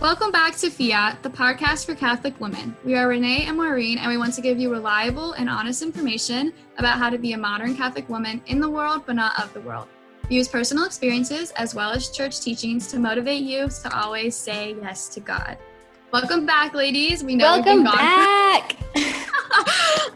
Welcome back to Fiat, the podcast for Catholic women. We are Renee and Maureen, and we want to give you reliable and honest information about how to be a modern Catholic woman in the world, but not of the world. We use personal experiences as well as church teachings to motivate you to always say yes to God. Welcome back, ladies. We know Welcome we've been gone. back.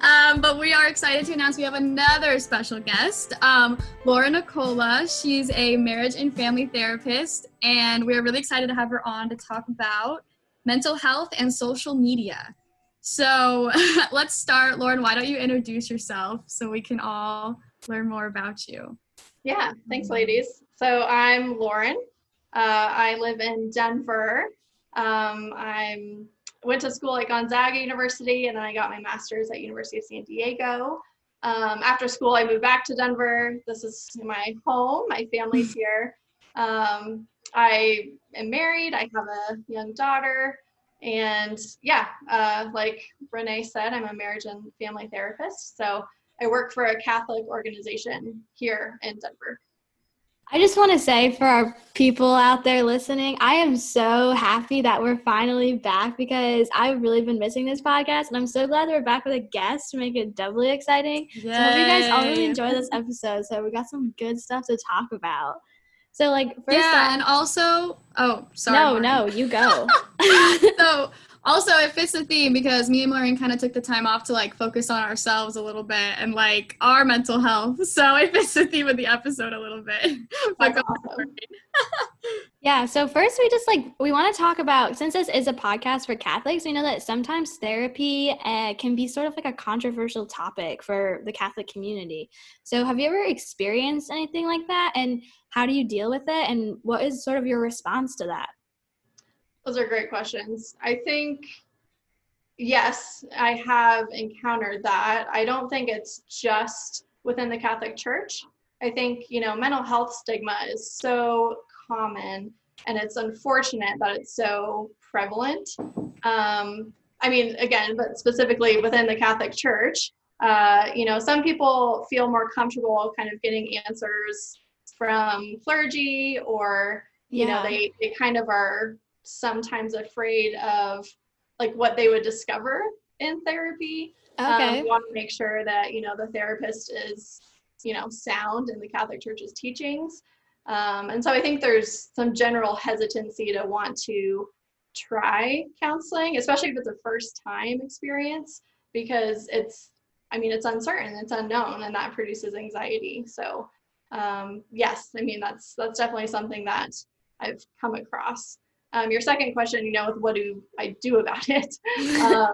um, but we are excited to announce we have another special guest, um, Lauren Nicola. She's a marriage and family therapist, and we are really excited to have her on to talk about mental health and social media. So let's start. Lauren, why don't you introduce yourself so we can all learn more about you? Yeah, thanks, ladies. So I'm Lauren. Uh, I live in Denver. Um, I'm went to school at Gonzaga University, and then I got my master's at University of San Diego. Um, after school, I moved back to Denver. This is my home. My family's here. Um, I am married. I have a young daughter, and yeah, uh, like Renee said, I'm a marriage and family therapist. So I work for a Catholic organization here in Denver. I just want to say for our people out there listening, I am so happy that we're finally back because I've really been missing this podcast and I'm so glad that we're back with a guest to make it doubly exciting. So I hope you guys all really enjoy this episode. So we got some good stuff to talk about. So like first yeah, off, and also, oh, sorry. no, Lauren. no, you go. so also it fits the theme because me and Maureen kind of took the time off to like focus on ourselves a little bit and like our mental health. So it fits the theme of the episode a little bit. But awesome. Yeah, so first we just like we want to talk about since this is a podcast for Catholics, we know that sometimes therapy uh, can be sort of like a controversial topic for the Catholic community. So have you ever experienced anything like that and how do you deal with it and what is sort of your response to that? Those are great questions. I think, yes, I have encountered that. I don't think it's just within the Catholic Church. I think, you know, mental health stigma is so common and it's unfortunate that it's so prevalent. Um, I mean, again, but specifically within the Catholic Church, uh, you know, some people feel more comfortable kind of getting answers from clergy or, you know, they, they kind of are sometimes afraid of like what they would discover in therapy. Okay. Um, we want to make sure that, you know, the therapist is, you know, sound in the Catholic Church's teachings. Um, and so I think there's some general hesitancy to want to try counseling, especially if it's a first time experience, because it's, I mean, it's uncertain, it's unknown, and that produces anxiety. So, um, yes, I mean, that's, that's definitely something that I've come across. Um, your second question, you know, with what do I do about it? um,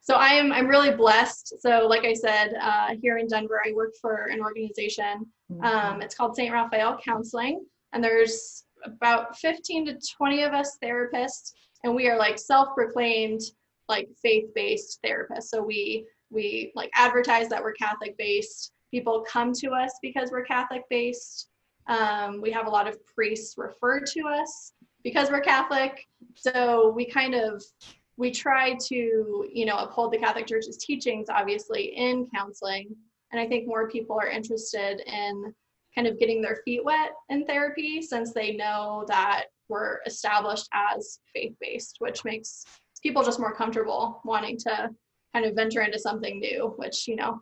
so I am I'm really blessed. So like I said, uh, here in Denver, I work for an organization. Um, it's called St. Raphael Counseling, and there's about 15 to 20 of us therapists, and we are like self-proclaimed like faith-based therapists. So we we like advertise that we're Catholic-based. People come to us because we're Catholic-based. Um, we have a lot of priests refer to us because we're Catholic. So we kind of we try to you know uphold the Catholic Church's teachings, obviously in counseling. And I think more people are interested in kind of getting their feet wet in therapy since they know that we're established as faith-based, which makes people just more comfortable wanting to kind of venture into something new, which you know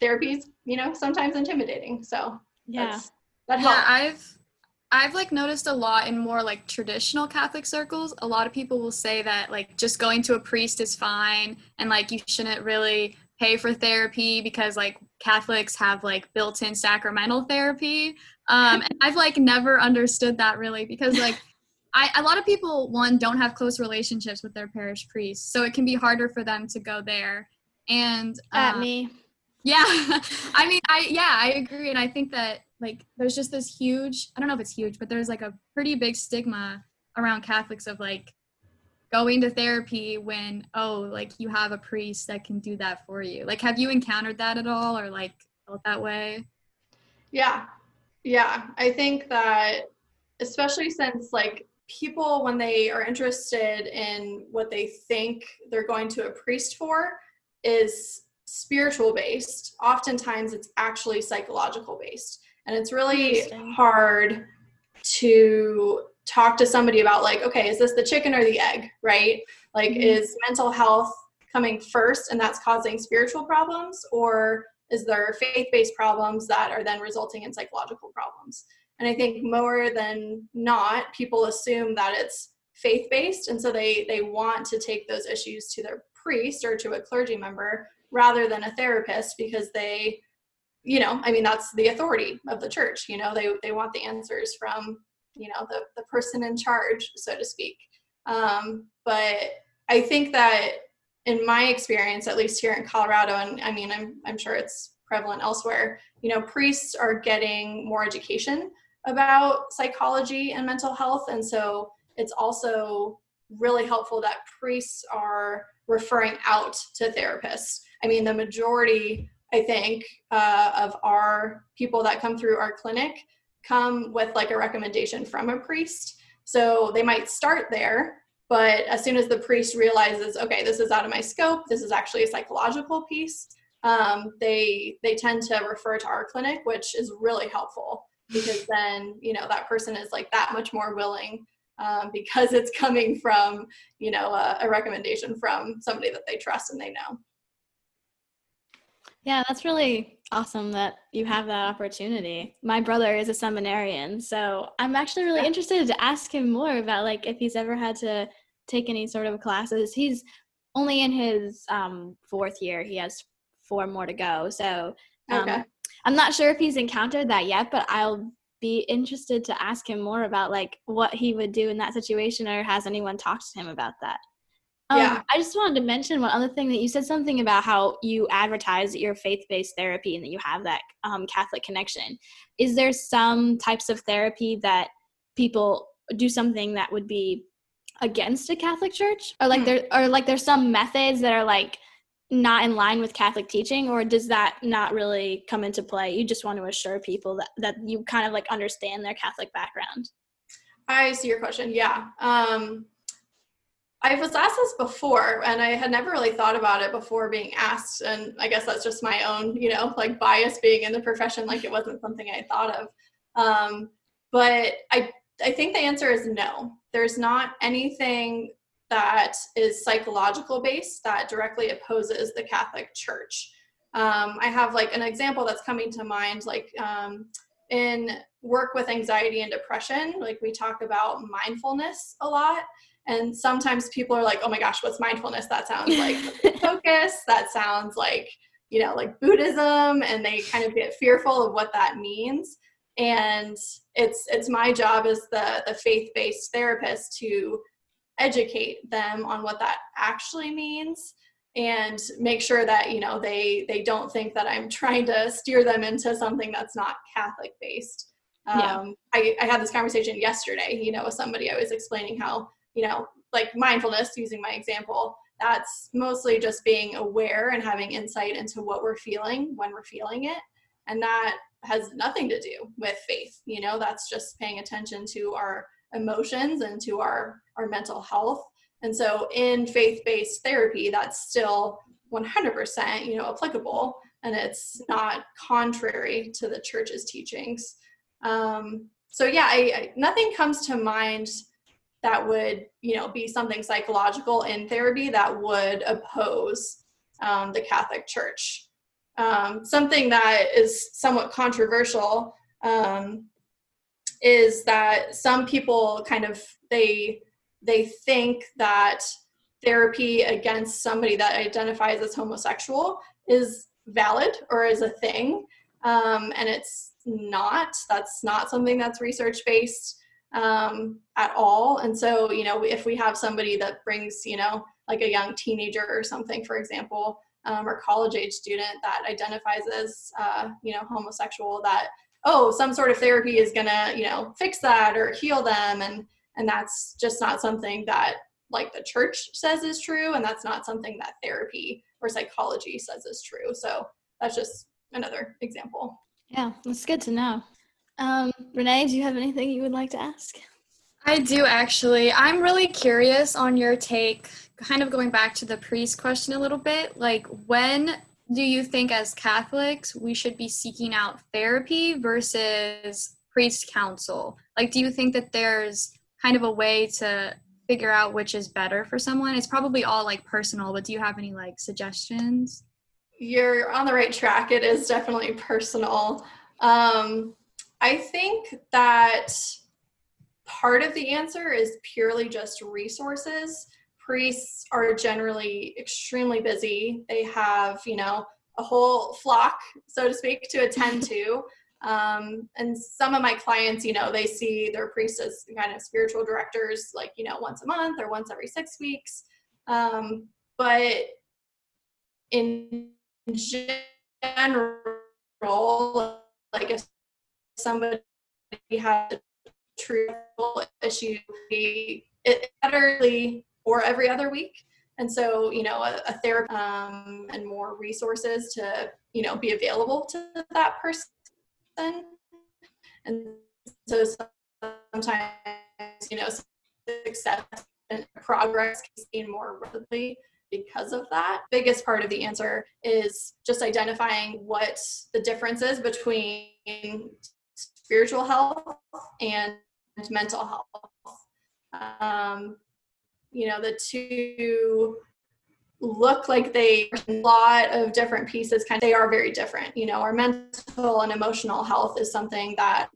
therapy's you know sometimes intimidating. So Yeah. that's, that Yeah. I've I've like noticed a lot in more like traditional Catholic circles. A lot of people will say that like just going to a priest is fine and like you shouldn't really pay for therapy because like Catholics have like built-in sacramental therapy. Um and I've like never understood that really because like I, a lot of people one don't have close relationships with their parish priests, so it can be harder for them to go there. And At um, me. yeah. I mean, I yeah, I agree and I think that like there's just this huge, I don't know if it's huge, but there's like a pretty big stigma around Catholics of like going to therapy when oh, like you have a priest that can do that for you. Like have you encountered that at all or like felt that way? Yeah. Yeah. I think that especially since like people when they are interested in what they think they're going to a priest for is spiritual based. Oftentimes it's actually psychological based. And it's really hard to talk to somebody about like okay is this the chicken or the egg right? Like mm-hmm. is mental health coming first and that's causing spiritual problems? Or is there faith-based problems that are then resulting in psychological problems? And i think more than not people assume that it's faith-based. And so they they want to take those issues to their priest or to a clergy member rather than a therapist because they you know i mean that's the authority of the church you know they they want the answers from you know the, the person in charge so to speak. Um, but i think that in my experience at least here in colorado and i mean i'm, I'm sure it's prevalent elsewhere you know priests are getting more education about psychology and mental health. And so it's also really helpful that priests are referring out to therapists. I mean the majority i think uh, of our people that come through our clinic come with like a recommendation from a priest. So they might start there, but as soon as the priest realizes, okay, this is out of my scope, this is actually a psychological piece, um, they they tend to refer to our clinic, which is really helpful because then you know that person is like that much more willing um, because it's coming from you know a, a recommendation from somebody that they trust and they know. Yeah, that's really awesome that you have that opportunity. My brother is a seminarian, so I'm actually really interested to ask him more about like if he's ever had to take any sort of classes. He's only in his um, fourth year. He has four more to go. So um, okay. I'm not sure if he's encountered that yet, but I'll be interested to ask him more about like what he would do in that situation or has anyone talked to him about that. Um, yeah. I just wanted to mention one other thing that you said something about how you advertise your faith based therapy and that you have that um, Catholic connection. Is there some types of therapy that people do something that would be against a Catholic church? Or like hmm. there or like there's some methods that are like not in line with Catholic teaching, or does that not really come into play? You just want to assure people that, that you kind of like understand their Catholic background. I see your question. Yeah. Um, I was asked this before, and I had never really thought about it before being asked. And I guess that's just my own, you know, like bias being in the profession, like it wasn't something I thought of. Um, but I, I think the answer is no. There's not anything that is psychological based that directly opposes the Catholic Church. Um, I have like an example that's coming to mind, like um, in work with anxiety and depression, like we talk about mindfulness a lot. And sometimes people are like, oh my gosh, what's mindfulness? That sounds like focus. That sounds like, you know, like Buddhism. And they kind of get fearful of what that means. And it's it's my job as the, the faith-based therapist to educate them on what that actually means and make sure that you know they they don't think that i'm trying to steer them into something that's not catholic based um, yeah. I, I had this conversation yesterday you know with somebody i was explaining how you know, like mindfulness, using my example, that's mostly just being aware and having insight into what we're feeling when we're feeling it. And that has nothing to do with faith. You know, that's just paying attention to our emotions and to our, our mental health. And so in faith-based therapy, that's still 100%, you know, applicable and it's not contrary to the church's teachings. Um, so yeah, I, I, nothing comes to mind that would you know be something psychological in therapy that would oppose um, the catholic church. Um, something that is somewhat controversial um, is that some people kind of they they think that therapy against somebody that identifies as homosexual is valid or is a thing um, and it's not. That's not something that's research based um, at all. And so, you know, if we have somebody that brings, you know, like a young teenager or something, for example, um, or college age student that identifies as, uh, you know, homosexual, that oh, some sort of therapy is gonna, you know, fix that or heal them, and and that's just not something that like the church says is true, and that's not something that therapy or psychology says is true. So that's just another example. Yeah, it's good to know. Um, Renee, do you have anything you would like to ask? I do actually. I'm really curious on your take, kind of going back to the priest question a little bit. Like, when do you think, as Catholics, we should be seeking out therapy versus priest counsel? Like, do you think that there's kind of a way to figure out which is better for someone? It's probably all like personal, but do you have any like suggestions? You're on the right track. It is definitely personal. Um, I think that part of the answer is purely just resources. Priests are generally extremely busy. They have, you know, a whole flock, so to speak, to attend to. Um, and some of my clients, you know, they see their priests as kind of spiritual directors, like, you know, once a month or once every six weeks. Um, but in general, like if somebody has a true issue, utterly or every other week. And so, you know, a, a therapy um, and more resources to, you know, be available to that person. And so sometimes, you know, success and progress can be more rapidly because of that. Biggest part of the answer is just identifying what the difference is between spiritual health and mental health. Um, you know, the two look like they a lot of different pieces kind of they are very different. You know our mental and emotional health is something that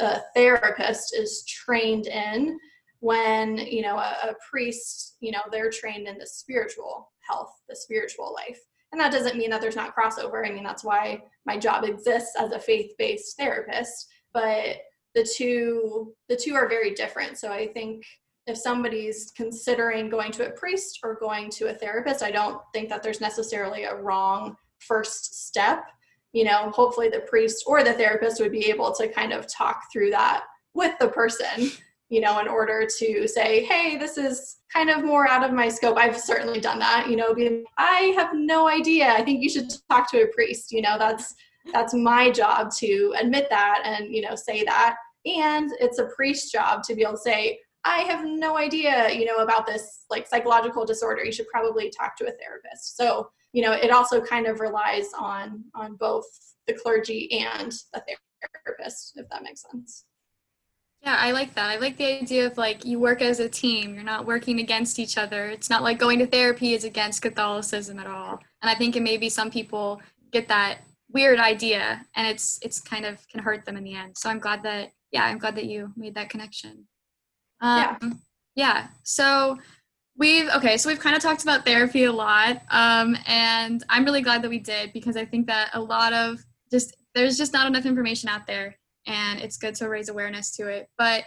the therapist is trained in when you know a, a priest you know they're trained in the spiritual health the spiritual life. And that doesn't mean that there's not crossover. I mean that's why my job exists as a faith-based therapist but the two the two are very different so i think if somebody's considering going to a priest or going to a therapist i don't think that there's necessarily a wrong first step you know hopefully the priest or the therapist would be able to kind of talk through that with the person you know, in order to say, hey, this is kind of more out of my scope. I've certainly done that, you know, being, I have no idea. I think you should talk to a priest, you know, that's that's my job to admit that and, you know, say that. And it's a priest's job to be able to say, I have no idea, you know, about this like psychological disorder. You should probably talk to a therapist. So, you know, it also kind of relies on on both the clergy and the therapist, if that makes sense. Yeah, I like that. I like the idea of like you work as a team. You're not working against each other. It's not like going to therapy is against Catholicism at all. And I think it maybe some people get that weird idea and it's it's kind of can hurt them in the end. So I'm glad that yeah, I'm glad that you made that connection. Um, yeah. Yeah. So we've okay, so we've kind of talked about therapy a lot. Um, and I'm really glad that we did because I think that a lot of just there's just not enough information out there and it's good to raise awareness to it. But.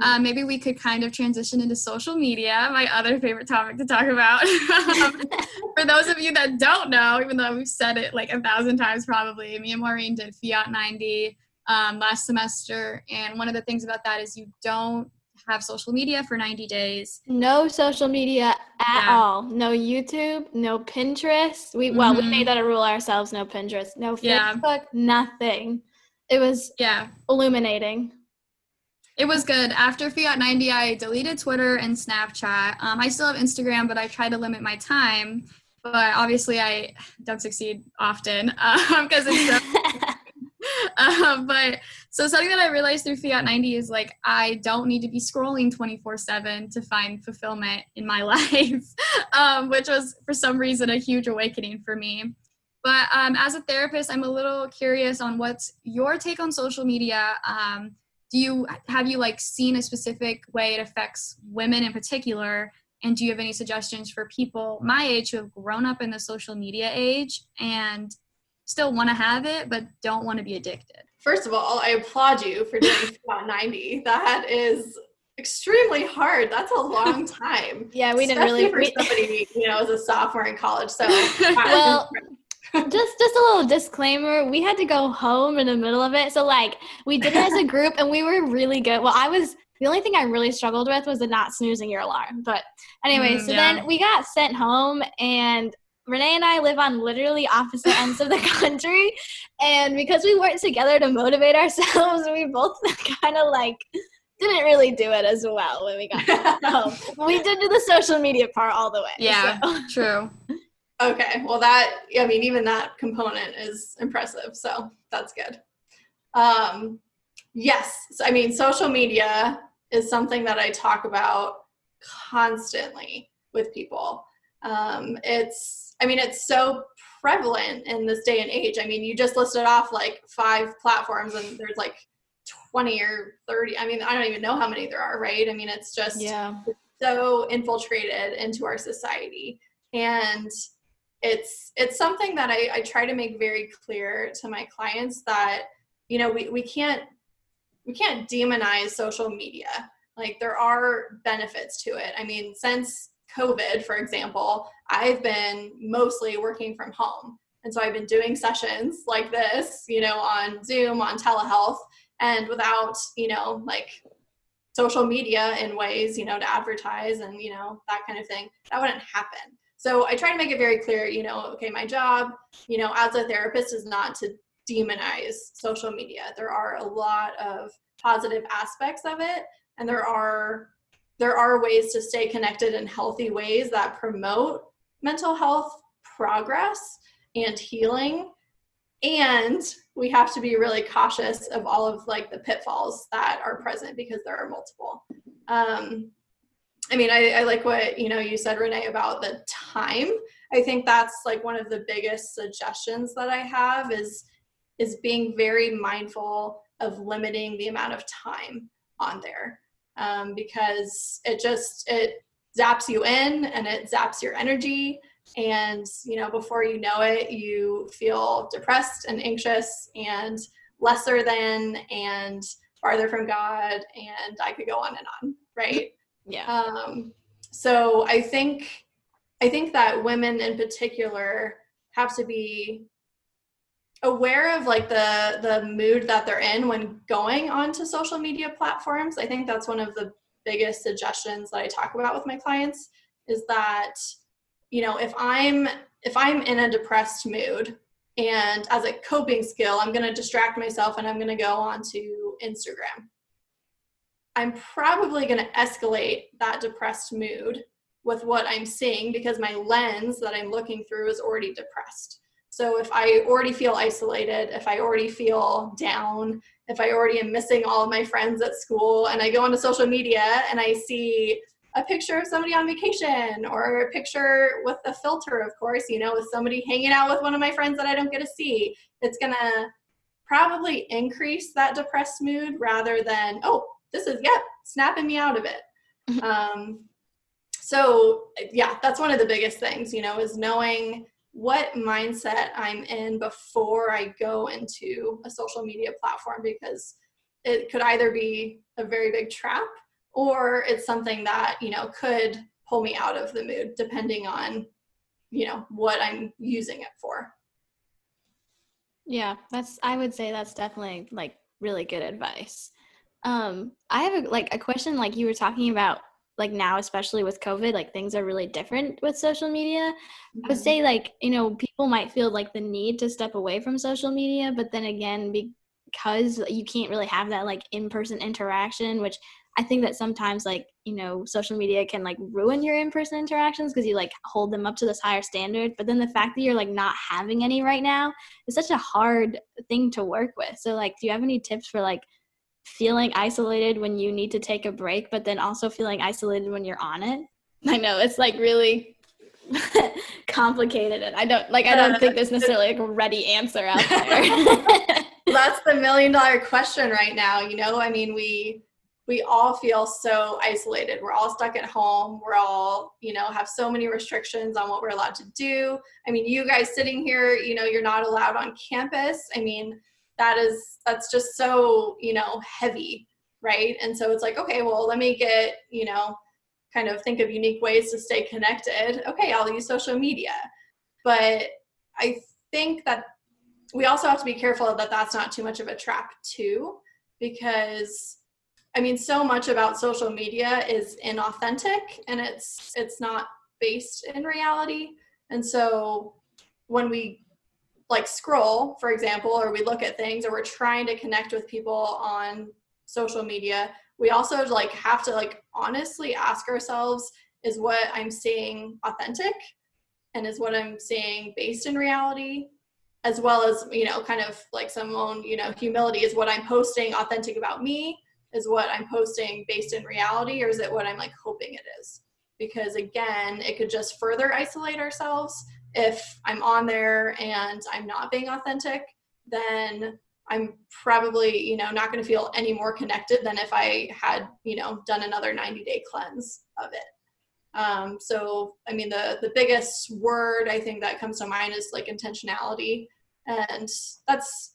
Uh, maybe we could kind of transition into social media, my other favorite topic to talk about. for those of you that don't know, even though we've said it like a thousand times probably, me and Maureen did Fiat 90 um, last semester. And one of the things about that is you don't have social media for 90 days. No social media at yeah. all. No YouTube, no Pinterest. We well, mm-hmm. we made that a rule ourselves, no Pinterest, no Facebook, yeah. nothing. It was yeah illuminating. It was good. After Fiat 90, I deleted Twitter and Snapchat. Um, I still have Instagram, but I try to limit my time. But obviously, I don't succeed often because um, it's. So, um, but so something that I realized through Fiat 90 is like I don't need to be scrolling 24/7 to find fulfillment in my life, um, which was for some reason a huge awakening for me. But um, as a therapist, I'm a little curious on what's your take on social media. Um, do you have you like seen a specific way it affects women in particular? And do you have any suggestions for people my age who have grown up in the social media age and still want to have it but don't want to be addicted? First of all, I applaud you for doing Fiat 90. That is extremely hard. That's a long time. yeah, we didn't really for somebody, you know, as a sophomore in college. So well, just just a little disclaimer we had to go home in the middle of it so like we did it as a group and we were really good well i was the only thing i really struggled with was the not snoozing your alarm but anyway mm, so yeah. then we got sent home and renee and i live on literally opposite ends of the country and because we weren't together to motivate ourselves we both kind of like didn't really do it as well when we got home. we did do the social media part all the way. Yeah, so. true. Okay, well that I mean even that component is impressive, so that's good. Um, yes, so, I mean social media is something that I talk about constantly with people. Um, it's, I mean, it's so prevalent in this day and age. I mean, you just listed off like five platforms, and there's like 20 or 30. I mean, I don't even know how many there are, right? I mean, it's just yeah. so infiltrated into our society. And it's it's something that I, I try to make very clear to my clients that you know we, we can't we can't demonize social media. Like there are benefits to it. I mean since covid for example i've been mostly working from home. And so i've been doing sessions like this you know on zoom on telehealth and without you know like social media in ways you know to advertise and you know that kind of thing. That wouldn't happen so I try to make it very clear, you know, okay, my job, you know, as a therapist is not to demonize social media. There are a lot of positive aspects of it and there are there are ways to stay connected in healthy ways that promote mental health progress and healing and we have to be really cautious of all of like the pitfalls that are present because there are multiple um, I mean, I, I like what you know you said, Renee, about the time. I think that's like one of the biggest suggestions that I have is is being very mindful of limiting the amount of time on there um, because it just it zaps you in and it zaps your energy and you know before you know it you feel depressed and anxious and lesser than and farther from god and i could go on and on right yeah. Um, so I think I think that women in particular have to be aware of like the the mood that they're in when going onto social media platforms. I think that's one of the biggest suggestions that I talk about with my clients is that you know if I'm if I'm in a depressed mood and as a coping skill I'm going to distract myself and I'm going to go onto Instagram I'm probably going to escalate that depressed mood with what I'm seeing because my lens that I'm looking through is already depressed. So if I already feel isolated, if I already feel down, if I already am missing all of my friends at school and I go onto social media and I see a picture of somebody on vacation or a picture with a filter, of course, you know, with somebody hanging out with one of my friends that I don't get to see, it's to probably increase that depressed mood rather than, oh, this is yep snapping me out of it. Mm-hmm. um, so yeah that's one of the biggest things you know is knowing what mindset i'm in before i go into a social media platform because it could either be a very big trap or it's something that you know could pull me out of the mood depending on you know what i'm using it for. Yeah that's i would say that's definitely like really good advice um, I have a, like a question. Like you were talking about, like now, especially with COVID, like things are really different with social media. Mm-hmm. I would mm-hmm. say, like you know, people might feel like the need to step away from social media, but then again, because you can't really have that like in-person interaction, which I think that sometimes like you know social media can like ruin your in-person interactions because you like hold them up to this higher standard. But then the fact that you're like not having any right now is such a hard thing to work with. So like, do you have any tips for like feeling isolated when you need to take a break, but then also feeling isolated when you're on it. I know it's like really complicated and I don't like I don't think there's necessarily like a ready answer out there. That's the million dollar question right now, you know? I mean, we we all feel so isolated. We're all stuck at home. We're all, you know, have so many restrictions on what we're allowed to do. I mean, you guys sitting here, you know, you're not allowed on campus. I mean, that is that's just so you know heavy right? And so it's like okay well let me get you know kind of think of unique ways to stay connected. Okay i'll use social media. But i think that we also have to be careful that that's not too much of a trap too because i mean so much about social media is inauthentic and it's it's not based in reality. And so when we like scroll, for example, or we look at things or we're trying to connect with people on social media, we also like have to like honestly ask ourselves is what I'm seeing authentic? And is what I'm seeing based in reality? As well as you know kind of like some own you know humility. Is what i'm posting authentic about me? Is what I'm posting based in reality? Or is it what I'm like hoping it is? Because again, it could just further isolate ourselves. If I'm on there and I'm not being authentic, then I'm probably, you know, not going to feel any more connected than if I had, you know, done another 90 day cleanse of it. Um, so, I mean, the the biggest word I think that comes to mind is like intentionality, and that's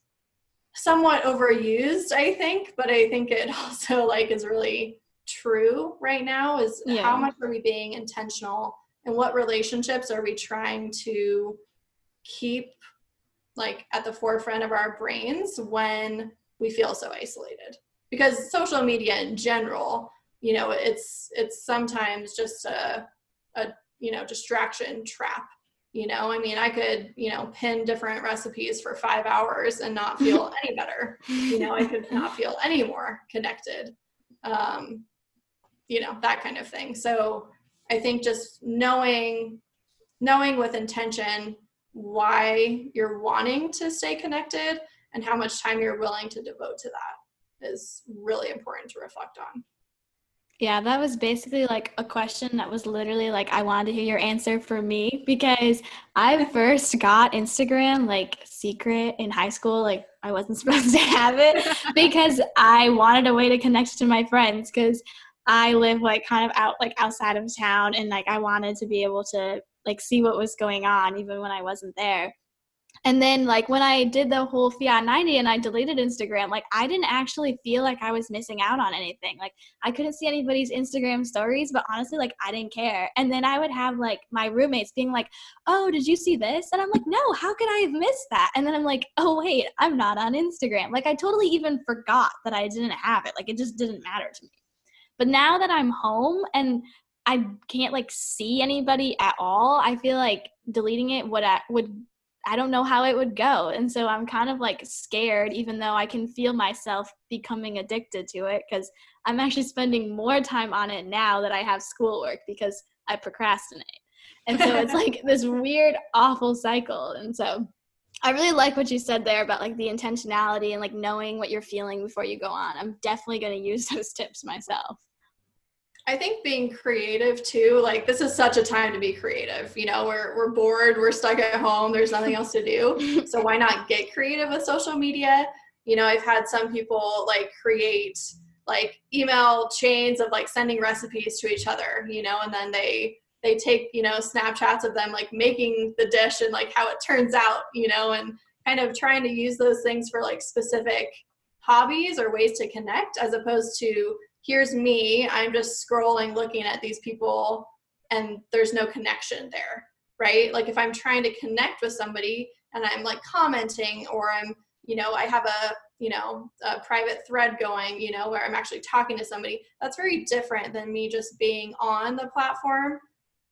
somewhat overused, I think. But I think it also like is really true right now. Is yeah. how much are we being intentional, and what relationships are we trying to keep like at the forefront of our brains when we feel so isolated? Because social media in general you know it's it's sometimes just a a you know distraction trap you know? I mean i could you know pin different recipes for five hours and not feel any better. You know i could not feel any more connected um you know that kind of thing. So i think just knowing knowing with intention why you're wanting to stay connected and how much time you're willing to devote to that is really important to reflect on yeah, that was basically like a question that was literally like I wanted to hear your answer for me because I first got Instagram like secret in high school. Like I wasn't supposed to have it because I wanted a way to connect to my friends because I live like kind of out like outside of town and like I wanted to be able to like see what was going on even when I wasn't there. And then like when I did the whole Fiat 90 and I deleted Instagram, like I didn't actually feel like I was missing out on anything. Like I couldn't see anybody's Instagram stories, but honestly, like I didn't care. And then I would have like my roommates being like, "Oh, did you see this?" And I'm like, "No, how could I have missed that?" And then I'm like, "Oh, wait, I'm not on Instagram." Like I totally even forgot that I didn't have it. Like it just didn't matter to me. But now that I'm home and I can't like see anybody at all, I feel like deleting it would uh, would I don't know how it would go. And so I'm kind of like scared, even though I can feel myself becoming addicted to it because I'm actually spending more time on it now that I have schoolwork because I procrastinate. And so it's like this weird, awful cycle. And so I really like what you said there about like the intentionality and like knowing what you're feeling before you go on. I'm definitely going to use those tips myself. I think being creative too, like this is such a time to be creative. You know, we're we're bored, we're stuck at home, there's nothing else to do. So why not get creative with social media? You know, I've had some people like create like email chains of like sending recipes to each other, you know, and then they they take, you know, snapshots of them like making the dish and like how it turns out, you know, and kind of trying to use those things for like specific hobbies or ways to connect as opposed to here's me i'm just scrolling looking at these people and there's no connection there right? Like if i'm trying to connect with somebody and i'm like commenting or i'm you know i have a you know a private thread going you know where i'm actually talking to somebody that's very different than me just being on the platform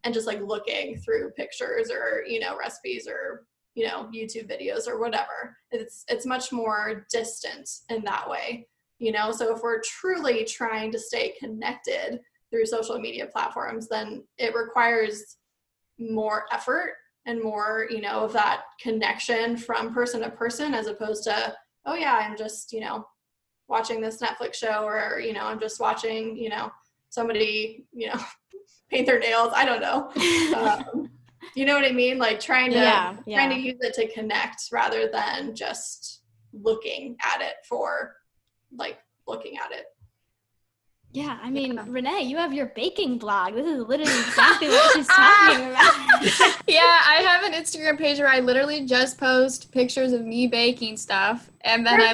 and just like looking through pictures or you know recipes or you know youtube videos or whatever. It's it's much more distant in that way you know? So if we're truly trying to stay connected through social media platforms then it requires more effort and more you know of that connection from person to person as opposed to oh yeah i'm just you know watching this netflix show or you know i'm just watching you know somebody you know paint their nails. I don't know. Um, you know what i mean? Like trying to yeah, yeah. trying to use it to connect rather than just looking at it for like looking at it. Yeah, I mean, yeah. Renee, you have your baking blog. This is literally exactly what she's talking about. yeah, I have an Instagram page where I literally just post pictures of me baking stuff, and then I,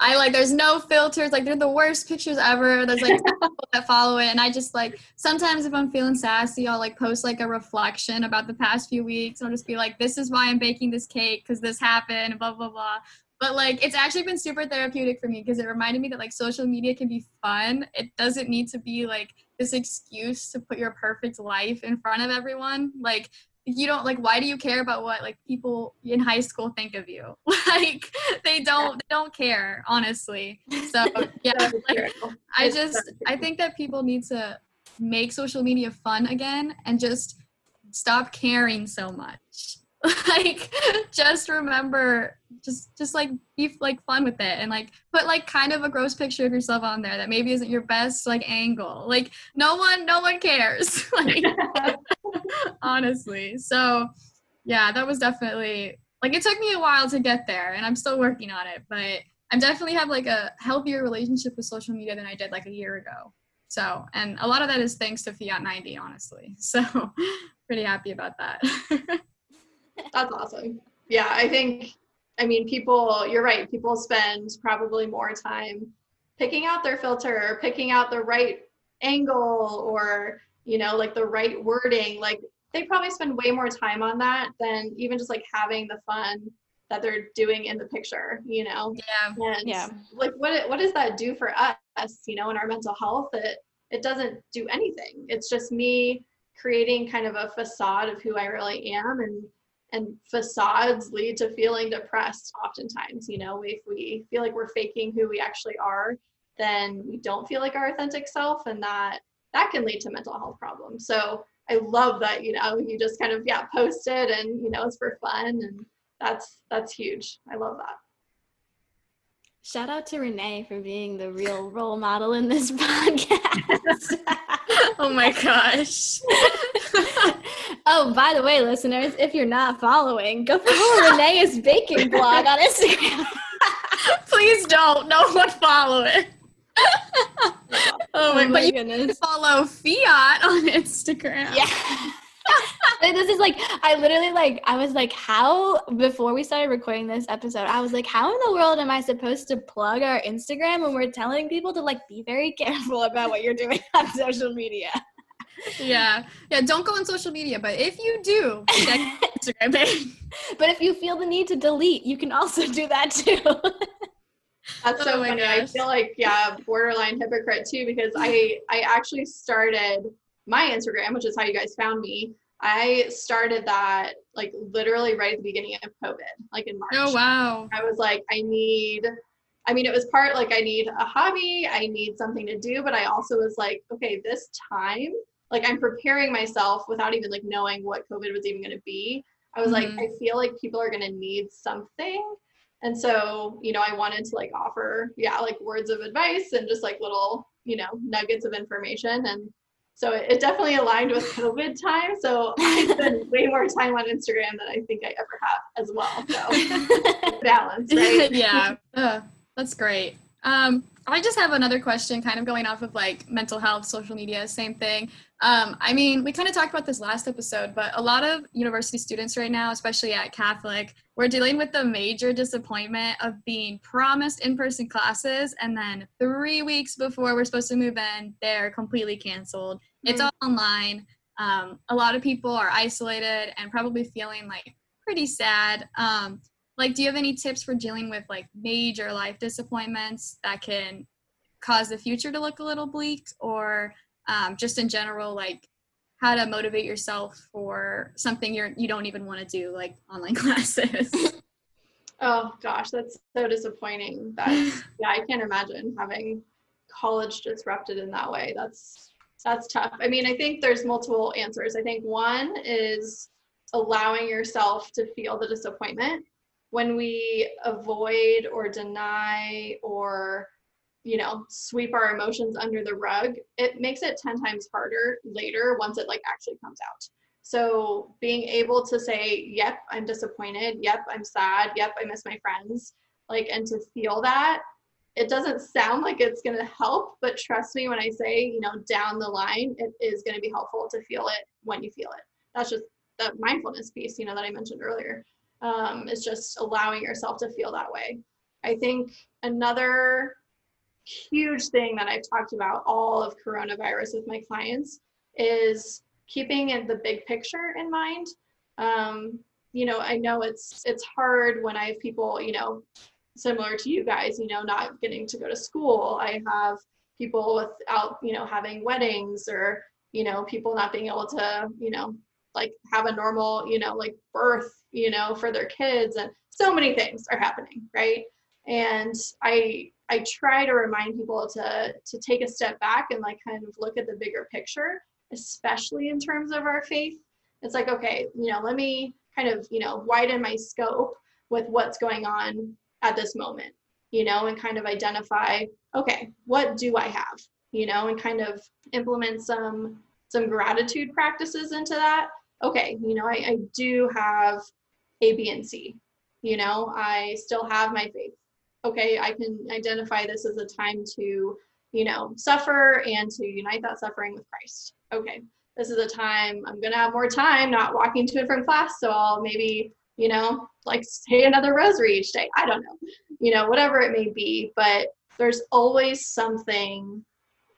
I like, there's no filters. Like, they're the worst pictures ever. There's like people that follow it, and I just like sometimes if I'm feeling sassy, I'll like post like a reflection about the past few weeks. I'll just be like, this is why I'm baking this cake because this happened, blah blah blah but like it's actually been super therapeutic for me because it reminded me that like social media can be fun. It doesn't need to be like this excuse to put your perfect life in front of everyone. Like you don't like why do you care about what like people in high school think of you? Like they don't they don't care honestly. So yeah like, i just i think that people need to make social media fun again and just stop caring so much like just remember just just like be like fun with it and like put like kind of a gross picture of yourself on there that maybe isn't your best like angle. Like no one no one cares. Like honestly. So yeah that was definitely like it took me a while to get there and i'm still working on it but i definitely have like a healthier relationship with social media than i did like a year ago. So and a lot of that is thanks to fiat 90 honestly. So pretty happy about that That's awesome. Yeah, I think, I mean, people, you're right, people spend probably more time picking out their filter, picking out the right angle, or, you know, like the right wording. Like, they probably spend way more time on that than even just like having the fun that they're doing in the picture, you know? Yeah. And Yeah. like what what does that do for us, you know, in our mental health? It it doesn't do anything. It's just me creating kind of a facade of who I really am and and facades lead to feeling depressed oftentimes, you know, if we feel like we're faking who we actually are, then we don't feel like our authentic self and that that can lead to mental health problems. So I love that, you know, you just kind of yeah, post it and you know it's for fun and that's that's huge. I love that. Shout out to Renee for being the real role model in this podcast. oh my gosh oh, by the way, listeners, if you're not following, go follow Renee's baking blog on Instagram. please don't no one follow it oh my, but you can goodness. follow fiat on instagram Yeah. This is like I literally like I was like how before we started recording this episode I was like how in the world am I supposed to plug our Instagram when we're telling people to like be very careful about what you're doing on social media. Yeah yeah don't go on social media but if you do check instagram page But if you feel the need to delete, you can also do that too. That's so Oh my funny. I feel like yeah, borderline hypocrite too because I I actually started my Instagram, which is how you guys found me. I started that like literally right at the beginning of COVID, like in March. oh wow I was like, I need. I mean, it was part like I need a hobby, I need something to do, but I also was like, okay, this time, like I'm preparing myself without even like knowing what COVID was even going to be. I was like, Mhm. I feel like people are going to need something. And so, you know, I wanted to like offer, yeah, like words of advice and just like little, you know, nuggets of information. And so it, it definitely aligned with COVID time. So I spend way more time on Instagram than I think I ever have as well. So balance, right? yeah Ugh, that's great um i just have another question kind of going off of like mental health social media same thing. Um i mean we kind of talked about this last episode but a lot of university students right now especially at catholic we're dealing with the major disappointment of being promised in-person classes and then three weeks before we're supposed to move in they're completely canceled. It's Mm. all online. Um, a lot of people are isolated and probably feeling like pretty sad. Um, like do you have any tips for dealing with like major life disappointments that can cause the future to look a little bleak or um, just in general like how to motivate yourself for something you're you don't even want to do like online classes Oh gosh, that's so disappointing. That yeah, I can't imagine having college disrupted in that way. That's that's tough. I mean, I think there's multiple answers. I think one is allowing yourself to feel the disappointment. When we avoid or deny or you know, sweep our emotions under the rug, it makes it 10 times harder later once it like actually comes out. So being able to say, yep, I'm disappointed. Yep, I'm sad. Yep, I miss my friends. Like, and to feel that, it doesn't sound like it's going to help, but trust me when I say, you know, down the line, it is going to be helpful to feel it when you feel it. That's just that mindfulness piece, you know, that I mentioned earlier. Um, is just allowing yourself to feel that way. I think another huge thing that I've talked about all of coronavirus with my clients is keeping the big picture in mind. Um, you know, I know it's it's hard when I have people, you know, similar to you guys, you know, not getting to go to school. I have people without, you know, having weddings or, you know, people not being able to, you know, like have a normal, you know, like birth, you know, for their kids and so many things are happening, right? And I I try to remind people to to take a step back and like kind of look at the bigger picture, especially in terms of our faith. It's like, okay, you know, let me kind of, you know, widen my scope with what's going on at this moment, you know, and kind of identify, okay, what do I have? You know, and kind of implement some some gratitude practices into that. Okay, you know, I, I do have A, B, and C. You know, I still have my faith. Okay, I can identify this as a time to, you know, suffer and to unite that suffering with Christ. Okay, this is a time I'm gonna have more time not walking to and from class, so I'll maybe, you know, like say another rosary each day. I don't know, you know, whatever it may be, but there's always something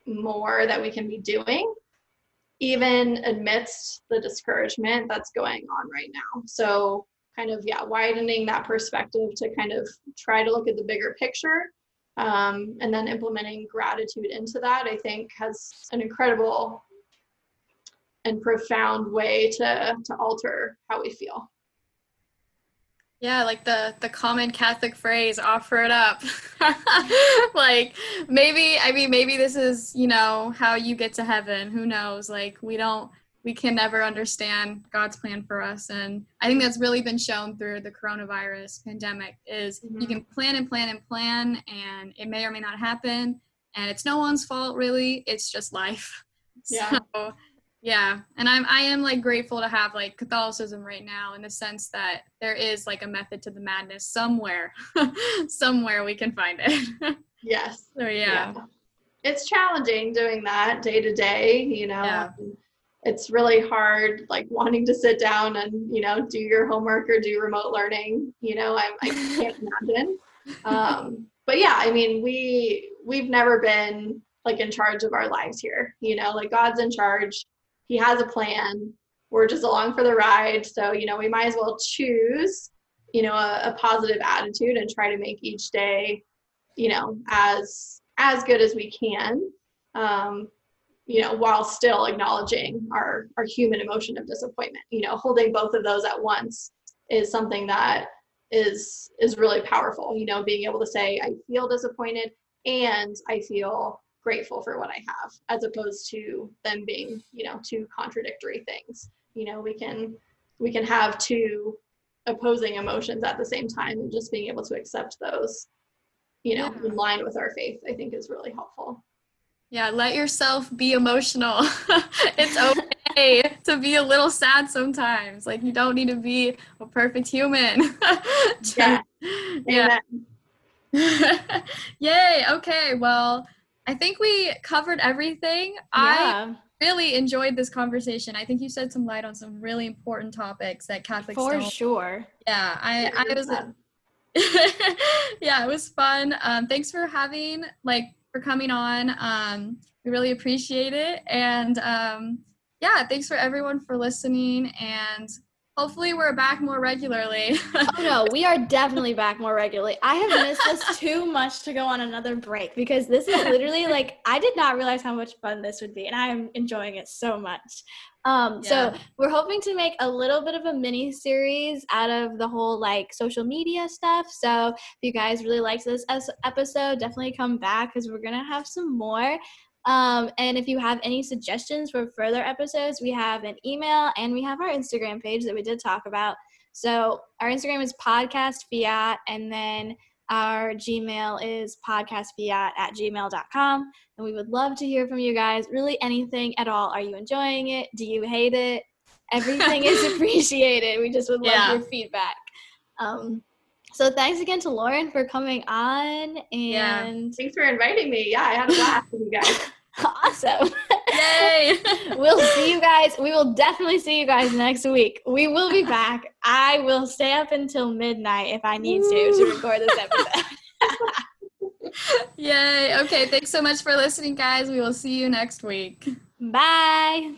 more that we can be doing even amidst the discouragement that's going on right now. So, kind of, yeah, widening that perspective to kind of try to look at the bigger picture um, and then implementing gratitude into that, I think has an incredible and profound way to, to alter how we feel. Yeah, like the the common Catholic phrase, offer it up. like maybe I mean maybe this is, you know, how you get to heaven. Who knows? Like we don't we can never understand God's plan for us and I think that's really been shown through the coronavirus pandemic is mm-hmm. you can plan and plan and plan and it may or may not happen and it's no one's fault really. It's just life. Yeah. So yeah and i'm i am like grateful to have like catholicism right now in the sense that there is like a method to the madness somewhere somewhere we can find it yes so yeah. yeah. it's challenging doing that day to day you know yeah. It's really hard like wanting to sit down and you know do your homework or do remote learning you know i, I can't imagine. Um, but yeah i mean we we've never been like in charge of our lives here you know like god's in charge. He has a plan. We're just along for the ride. So you know we might as well choose you know a, a, positive attitude and try to make each day you know as as good as we can. Um, you know while still acknowledging our our human emotion of disappointment you know holding both of those at once is something that is is really powerful you know being able to say i feel disappointed and i feel grateful for what I have, as opposed to them being, you know, two contradictory things. You know, we can we can have two opposing emotions at the same time and just being able to accept those, you know, yeah. in line with our faith, I think is really helpful. Yeah, let yourself be emotional. it's okay to be a little sad sometimes. Like you don't need to be a perfect human. yeah. yeah. Yay. Okay. Well, I think we covered everything. Yeah. I really enjoyed this conversation. I think you shed some light on some really important topics that Catholics For don't. sure. Yeah, I I was Yeah, it was fun. Um thanks for having like for coming on. Um we really appreciate it and um yeah, thanks for everyone for listening and hopefully we're back more regularly. oh no, we are definitely back more regularly. I have missed this too much to go on another break because this is literally like I did not realize how much fun this would be, and I am enjoying it so much. Um, yeah. so we're hoping to make a little bit of a mini series out of the whole like social media stuff. So if you guys really liked this episode, definitely come back because we're gonna have some more. Um, and if you have any suggestions for further episodes, we have an email and we have our Instagram page that we did talk about. So our Instagram is podcast fiat, and then our Gmail is podcastfiat at gmail.com. And we would love to hear from you guys. Really, anything at all. Are you enjoying it? Do you hate it? Everything is appreciated. We just would love yeah. your feedback. Um, so thanks again to Lauren for coming on and yeah. thanks for inviting me. Yeah, I had a blast with you guys. awesome. Yay. we'll see you guys. We will definitely see you guys next week. We will be back. I will stay up until midnight if I need to to record this episode. Yay. Okay. Thanks so much for listening, guys. We will see you next week. Bye.